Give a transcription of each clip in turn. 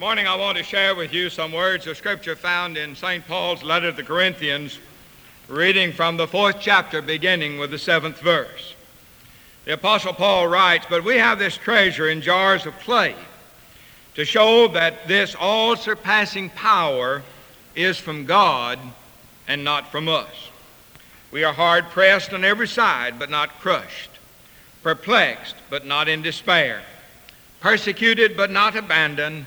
Morning I want to share with you some words of Scripture found in St. Paul's letter to the Corinthians, reading from the fourth chapter, beginning with the seventh verse. The Apostle Paul writes, But we have this treasure in jars of clay to show that this all surpassing power is from God and not from us. We are hard pressed on every side, but not crushed, perplexed, but not in despair, persecuted, but not abandoned,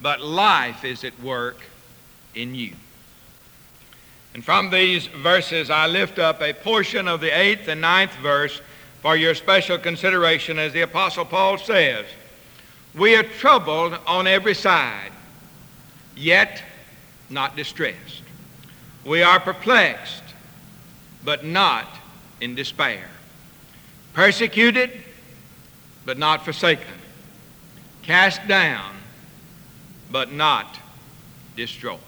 but life is at work in you. And from these verses, I lift up a portion of the eighth and ninth verse for your special consideration, as the Apostle Paul says, We are troubled on every side, yet not distressed. We are perplexed, but not in despair. Persecuted, but not forsaken. Cast down, but not destroyed.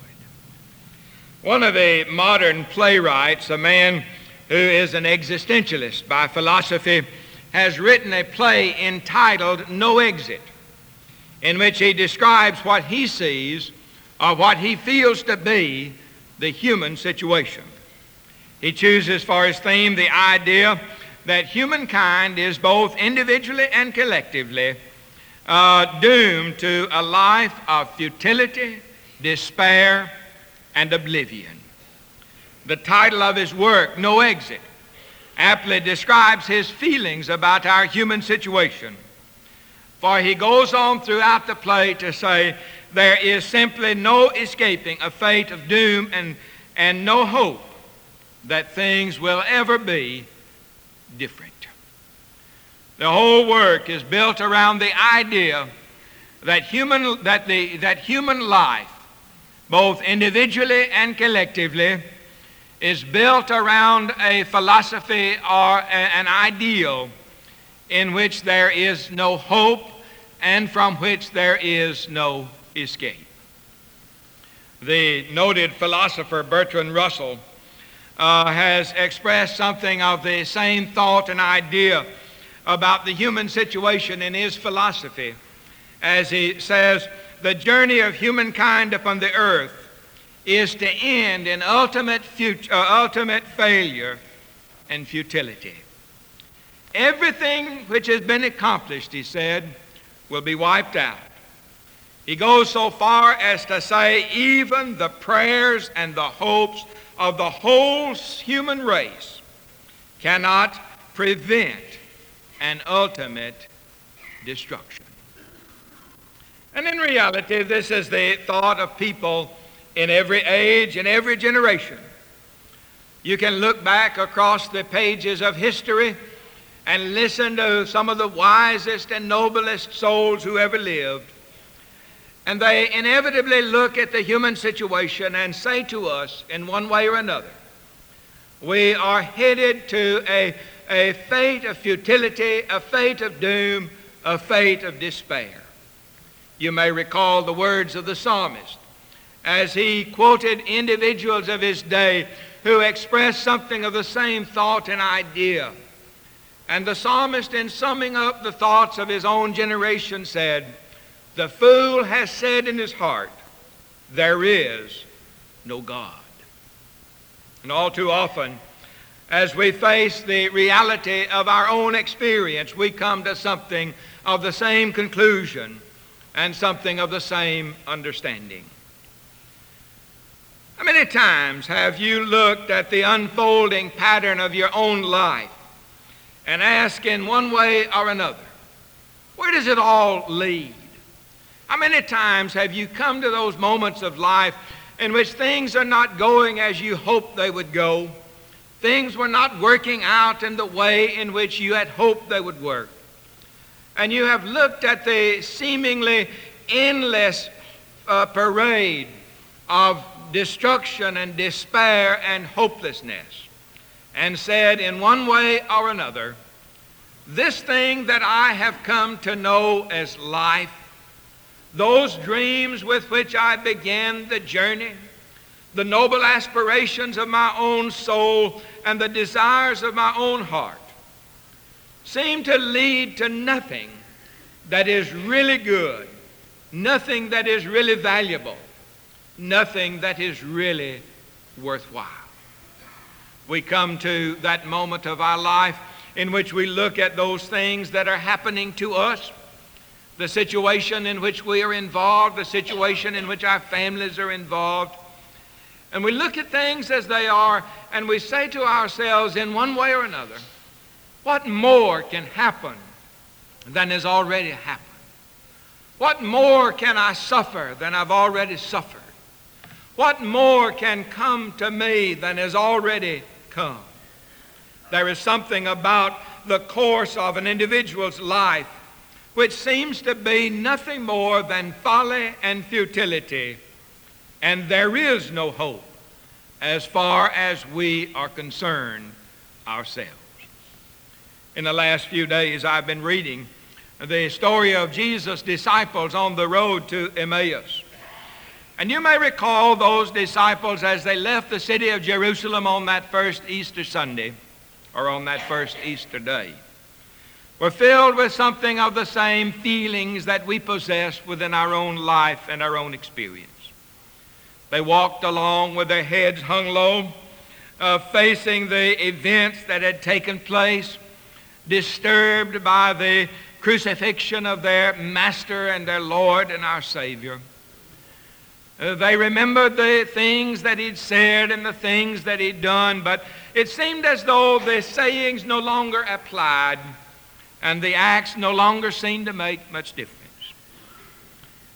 One of the modern playwrights, a man who is an existentialist by philosophy, has written a play entitled No Exit, in which he describes what he sees or what he feels to be the human situation. He chooses for his theme the idea that humankind is both individually and collectively uh, doomed to a life of futility, despair, and oblivion. The title of his work, No Exit, aptly describes his feelings about our human situation. For he goes on throughout the play to say there is simply no escaping a fate of doom and, and no hope that things will ever be different. The whole work is built around the idea that human, that the, that human life, both individually and collectively, is built around a philosophy or an ideal in which there is no hope and from which there is no escape. The noted philosopher Bertrand Russell uh, has expressed something of the same thought and idea about the human situation in his philosophy as he says, the journey of humankind upon the earth is to end in ultimate, future, uh, ultimate failure and futility. Everything which has been accomplished, he said, will be wiped out. He goes so far as to say, even the prayers and the hopes of the whole human race cannot prevent an ultimate destruction. And in reality, this is the thought of people in every age and every generation. You can look back across the pages of history and listen to some of the wisest and noblest souls who ever lived and they inevitably look at the human situation and say to us, in one way or another, we are headed to a, a fate of futility, a fate of doom, a fate of despair. You may recall the words of the psalmist as he quoted individuals of his day who expressed something of the same thought and idea. And the psalmist, in summing up the thoughts of his own generation, said, the fool has said in his heart, There is no God. And all too often, as we face the reality of our own experience, we come to something of the same conclusion and something of the same understanding. How many times have you looked at the unfolding pattern of your own life and asked in one way or another, where does it all lead? How many times have you come to those moments of life in which things are not going as you hoped they would go? Things were not working out in the way in which you had hoped they would work. And you have looked at the seemingly endless uh, parade of destruction and despair and hopelessness and said, in one way or another, this thing that I have come to know as life, those dreams with which I began the journey, the noble aspirations of my own soul and the desires of my own heart, seem to lead to nothing that is really good, nothing that is really valuable, nothing that is really worthwhile. We come to that moment of our life in which we look at those things that are happening to us, the situation in which we are involved, the situation in which our families are involved. And we look at things as they are and we say to ourselves, in one way or another, what more can happen than has already happened? What more can I suffer than I've already suffered? What more can come to me than has already come? There is something about the course of an individual's life which seems to be nothing more than folly and futility, and there is no hope as far as we are concerned ourselves. In the last few days, I've been reading the story of Jesus' disciples on the road to Emmaus. And you may recall those disciples as they left the city of Jerusalem on that first Easter Sunday or on that first Easter day, were filled with something of the same feelings that we possess within our own life and our own experience. They walked along with their heads hung low, uh, facing the events that had taken place, disturbed by the crucifixion of their Master and their Lord and our Savior. Uh, they remembered the things that he'd said and the things that he'd done, but it seemed as though the sayings no longer applied and the acts no longer seemed to make much difference.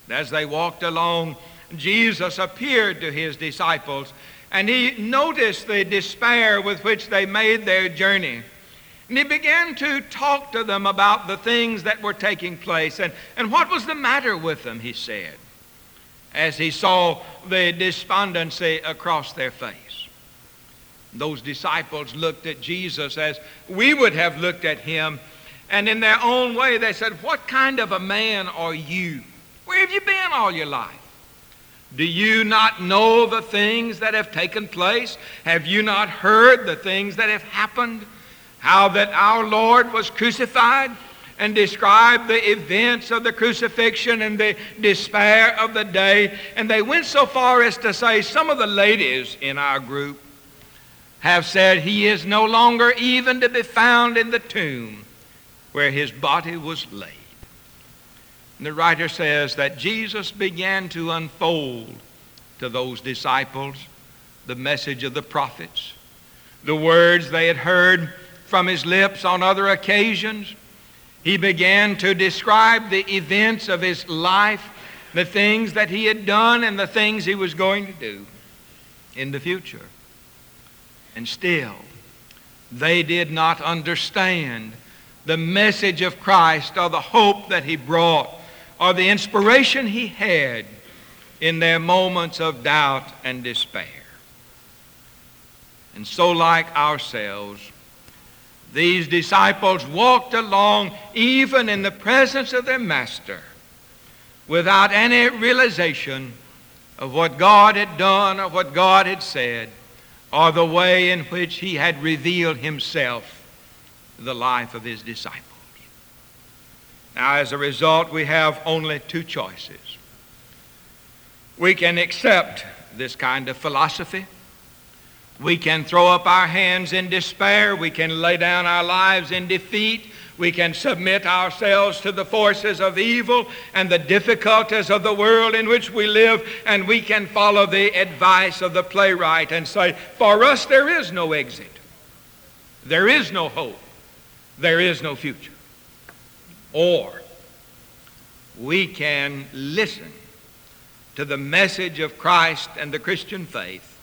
As they walked along, Jesus appeared to his disciples and he noticed the despair with which they made their journey. And he began to talk to them about the things that were taking place and, and what was the matter with them, he said, as he saw the despondency across their face. Those disciples looked at Jesus as we would have looked at him, and in their own way they said, What kind of a man are you? Where have you been all your life? Do you not know the things that have taken place? Have you not heard the things that have happened? How that our Lord was crucified and described the events of the crucifixion and the despair of the day. And they went so far as to say some of the ladies in our group have said he is no longer even to be found in the tomb where his body was laid. And the writer says that Jesus began to unfold to those disciples the message of the prophets, the words they had heard from his lips on other occasions. He began to describe the events of his life, the things that he had done, and the things he was going to do in the future. And still, they did not understand the message of Christ or the hope that he brought or the inspiration he had in their moments of doubt and despair. And so, like ourselves, these disciples walked along even in the presence of their master without any realization of what God had done or what God had said or the way in which he had revealed himself the life of his disciples. Now, as a result, we have only two choices. We can accept this kind of philosophy. We can throw up our hands in despair. We can lay down our lives in defeat. We can submit ourselves to the forces of evil and the difficulties of the world in which we live, and we can follow the advice of the playwright and say, For us, there is no exit. There is no hope. There is no future. Or we can listen to the message of Christ and the Christian faith,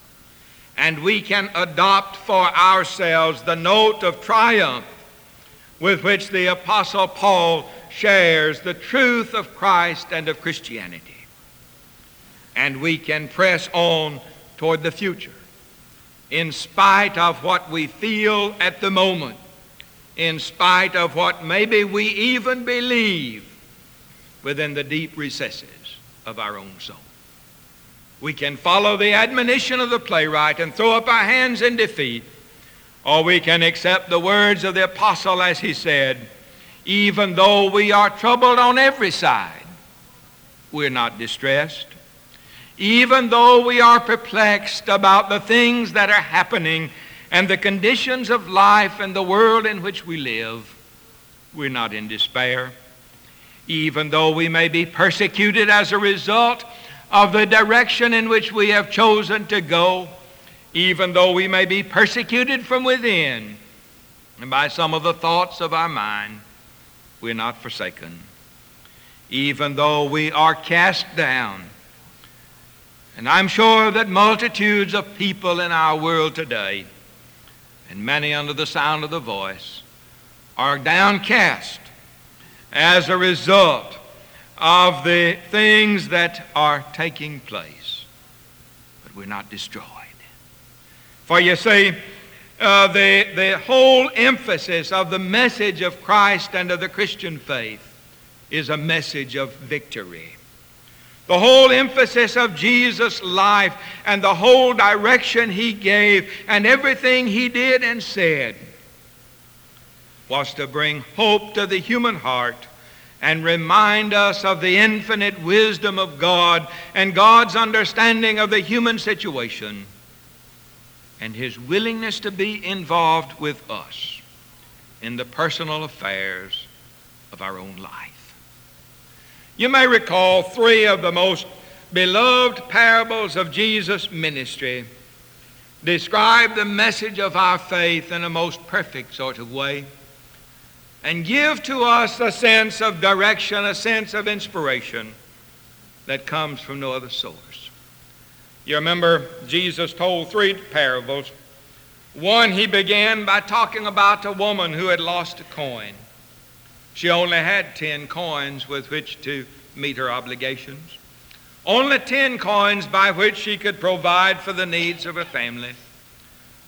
and we can adopt for ourselves the note of triumph with which the Apostle Paul shares the truth of Christ and of Christianity. and we can press on toward the future in spite of what we feel at the moment, in spite of what maybe we even believe within the deep recesses of our own soul. We can follow the admonition of the playwright and throw up our hands in defeat, or we can accept the words of the apostle as he said, even though we are troubled on every side, we're not distressed. Even though we are perplexed about the things that are happening and the conditions of life and the world in which we live, we're not in despair. Even though we may be persecuted as a result of the direction in which we have chosen to go, even though we may be persecuted from within and by some of the thoughts of our mind, we're not forsaken. Even though we are cast down, and I'm sure that multitudes of people in our world today, and many under the sound of the voice, are downcast as a result of the things that are taking place. But we're not destroyed. For you see, uh, the, the whole emphasis of the message of Christ and of the Christian faith is a message of victory. The whole emphasis of Jesus' life and the whole direction he gave and everything he did and said was to bring hope to the human heart and remind us of the infinite wisdom of God and God's understanding of the human situation and his willingness to be involved with us in the personal affairs of our own life. You may recall three of the most beloved parables of Jesus' ministry describe the message of our faith in a most perfect sort of way and give to us a sense of direction, a sense of inspiration that comes from no other source. You remember Jesus told three parables. One, he began by talking about a woman who had lost a coin. She only had 10 coins with which to meet her obligations, only 10 coins by which she could provide for the needs of her family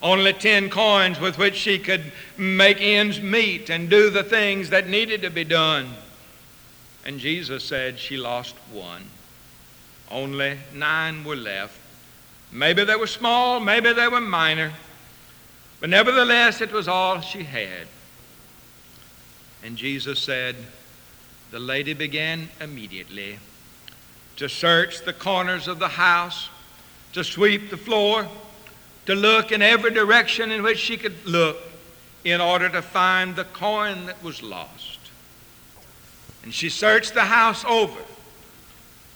only 10 coins with which she could make ends meet and do the things that needed to be done. And Jesus said she lost one. Only nine were left. Maybe they were small, maybe they were minor, but nevertheless it was all she had. And Jesus said, the lady began immediately to search the corners of the house, to sweep the floor, to look in every direction in which she could look in order to find the coin that was lost. And she searched the house over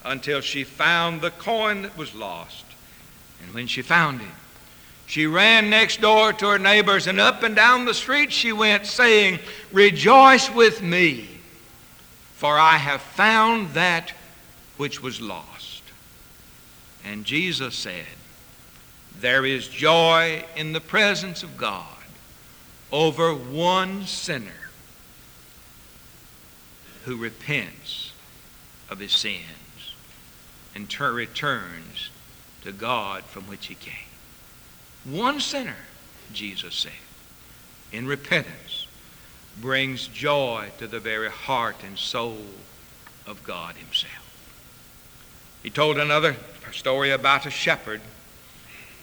until she found the coin that was lost. And when she found it, she ran next door to her neighbors and up and down the street she went, saying, Rejoice with me, for I have found that which was lost. And Jesus said, there is joy in the presence of God over one sinner who repents of his sins and returns to God from which he came. One sinner, Jesus said, in repentance brings joy to the very heart and soul of God himself. He told another story about a shepherd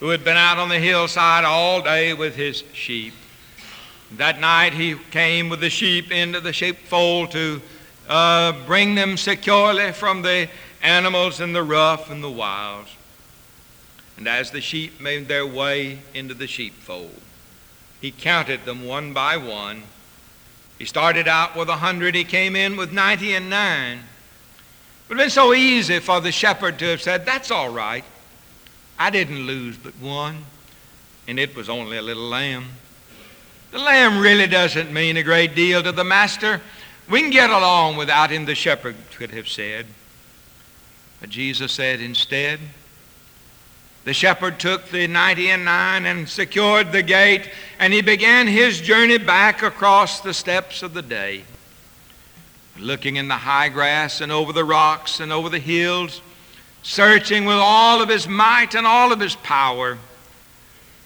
who had been out on the hillside all day with his sheep. That night he came with the sheep into the sheepfold to uh, bring them securely from the animals in the rough and the wilds. And as the sheep made their way into the sheepfold, he counted them one by one. He started out with a hundred, he came in with ninety and nine. It would have been so easy for the shepherd to have said, That's all right. I didn't lose but one, and it was only a little lamb. The lamb really doesn't mean a great deal to the master. We can get along without him, the shepherd could have said. But Jesus said instead, the shepherd took the ninety and nine and secured the gate, and he began his journey back across the steps of the day. Looking in the high grass and over the rocks and over the hills, searching with all of his might and all of his power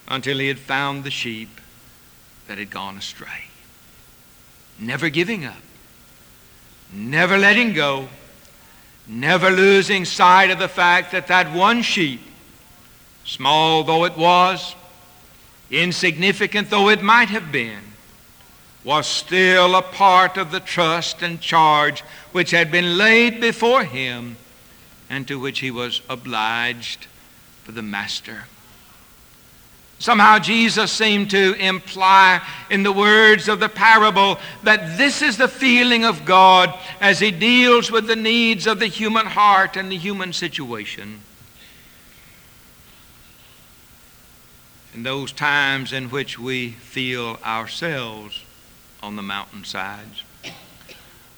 until he had found the sheep that had gone astray. Never giving up, never letting go, never losing sight of the fact that that one sheep, small though it was, insignificant though it might have been, was still a part of the trust and charge which had been laid before him and to which he was obliged for the master. Somehow Jesus seemed to imply in the words of the parable that this is the feeling of God as he deals with the needs of the human heart and the human situation. In those times in which we feel ourselves on the mountainsides,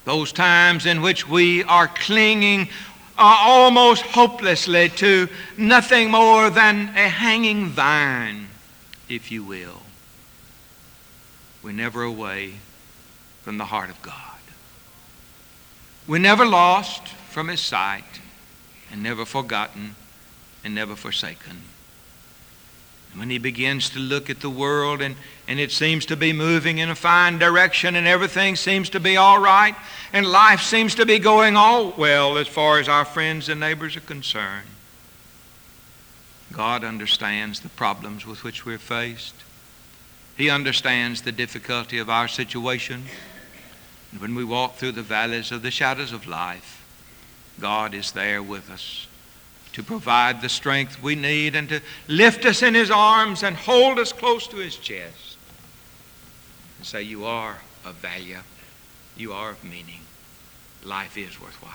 those times in which we are clinging uh, almost hopelessly to nothing more than a hanging vine, if you will. We're never away from the heart of God. We're never lost from His sight and never forgotten and never forsaken. When he begins to look at the world and, and it seems to be moving in a fine direction and everything seems to be all right and life seems to be going all well as far as our friends and neighbors are concerned, God understands the problems with which we're faced. He understands the difficulty of our situation. And when we walk through the valleys of the shadows of life, God is there with us to provide the strength we need and to lift us in his arms and hold us close to his chest and say, You are of value. You are of meaning. Life is worthwhile.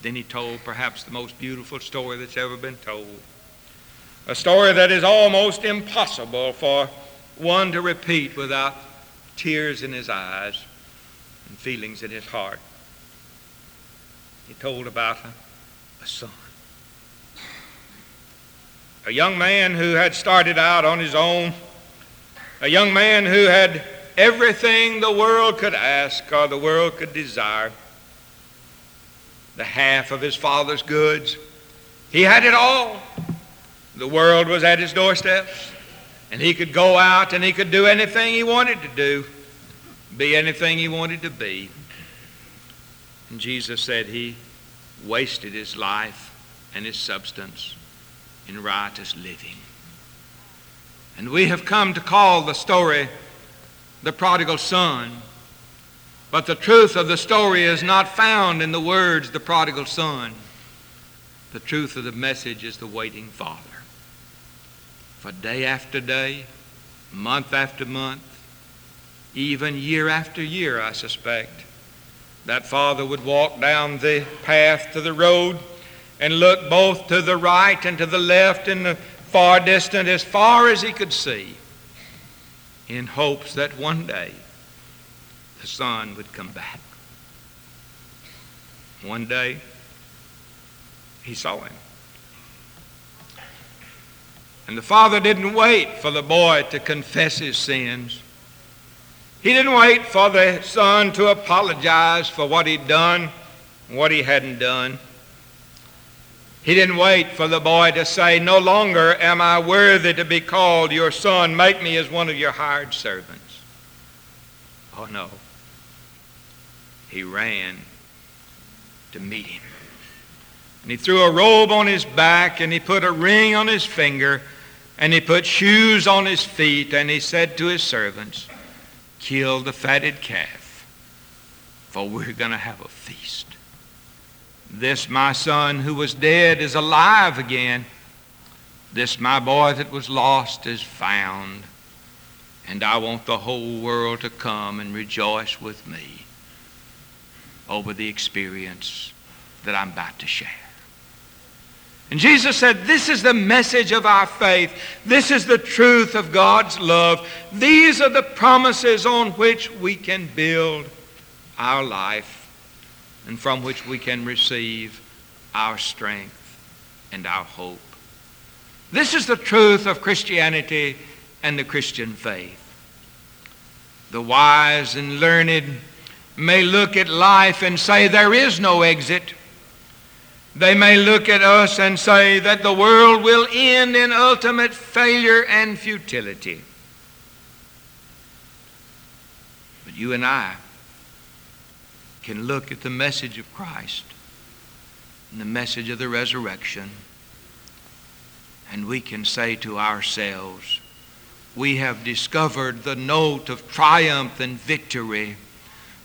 Then he told perhaps the most beautiful story that's ever been told. A story that is almost impossible for one to repeat without tears in his eyes and feelings in his heart. He told about a a son. A young man who had started out on his own, a young man who had everything the world could ask or the world could desire, the half of his father's goods. He had it all. The world was at his doorsteps, and he could go out and he could do anything he wanted to do, be anything he wanted to be. And Jesus said he wasted his life and his substance in riotous living. And we have come to call the story the prodigal son. But the truth of the story is not found in the words the prodigal son. The truth of the message is the waiting father. For day after day, month after month, even year after year, I suspect, that father would walk down the path to the road and look both to the right and to the left in the far distant as far as he could see in hopes that one day the son would come back. One day he saw him. And the father didn't wait for the boy to confess his sins. He didn't wait for the son to apologize for what he'd done and what he hadn't done. He didn't wait for the boy to say, No longer am I worthy to be called your son. Make me as one of your hired servants. Oh, no. He ran to meet him. And he threw a robe on his back, and he put a ring on his finger, and he put shoes on his feet, and he said to his servants, kill the fatted calf, for we're going to have a feast. This my son who was dead is alive again. This my boy that was lost is found. And I want the whole world to come and rejoice with me over the experience that I'm about to share. And Jesus said, This is the message of our faith. This is the truth of God's love. These are the promises on which we can build our life and from which we can receive our strength and our hope. This is the truth of Christianity and the Christian faith. The wise and learned may look at life and say there is no exit. They may look at us and say that the world will end in ultimate failure and futility. But you and I can look at the message of Christ and the message of the resurrection, and we can say to ourselves, we have discovered the note of triumph and victory,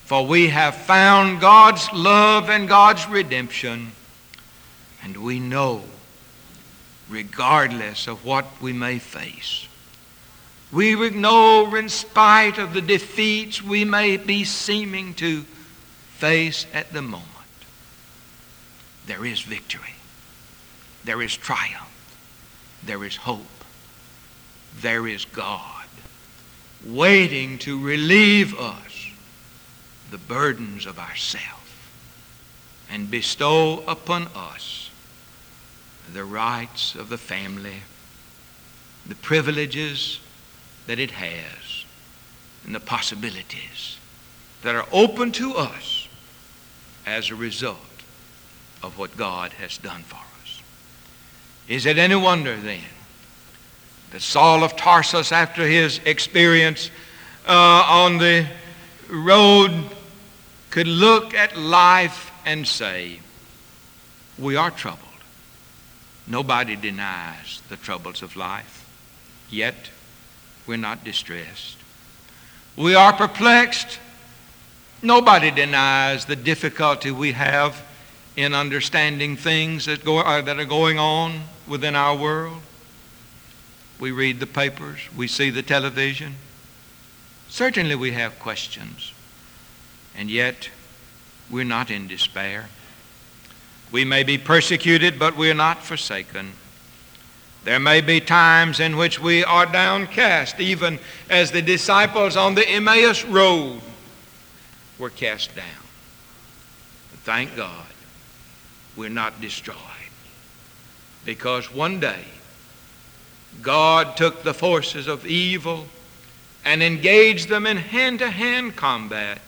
for we have found God's love and God's redemption, and we know, regardless of what we may face, we know, in spite of the defeats we may be seeming to face at the moment, there is victory. There is triumph. There is hope. There is God waiting to relieve us the burdens of ourself and bestow upon us the rights of the family, the privileges that it has, and the possibilities that are open to us as a result of what God has done for us. Is it any wonder then that Saul of Tarsus, after his experience uh, on the road, could look at life and say, We are troubled. Nobody denies the troubles of life, yet we're not distressed. We are perplexed. Nobody denies the difficulty we have in understanding things that, go, uh, that are going on within our world. We read the papers, we see the television. Certainly we have questions, and yet we're not in despair. We may be persecuted, but we're not forsaken. There may be times in which we are downcast, even as the disciples on the Emmaus Road were cast down. But thank God we're not destroyed. Because one day, God took the forces of evil and engaged them in hand to hand combat.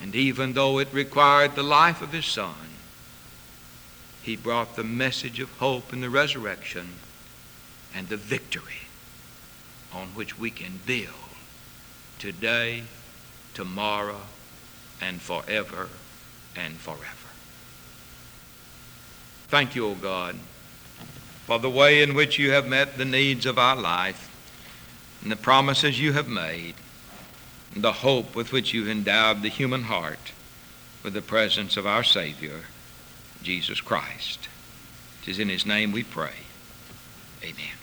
And even though it required the life of his son, he brought the message of hope and the resurrection and the victory on which we can build today, tomorrow, and forever and forever. Thank you, O God, for the way in which you have met the needs of our life and the promises you have made and the hope with which you've endowed the human heart with the presence of our Savior, Jesus Christ. It is in his name we pray. Amen.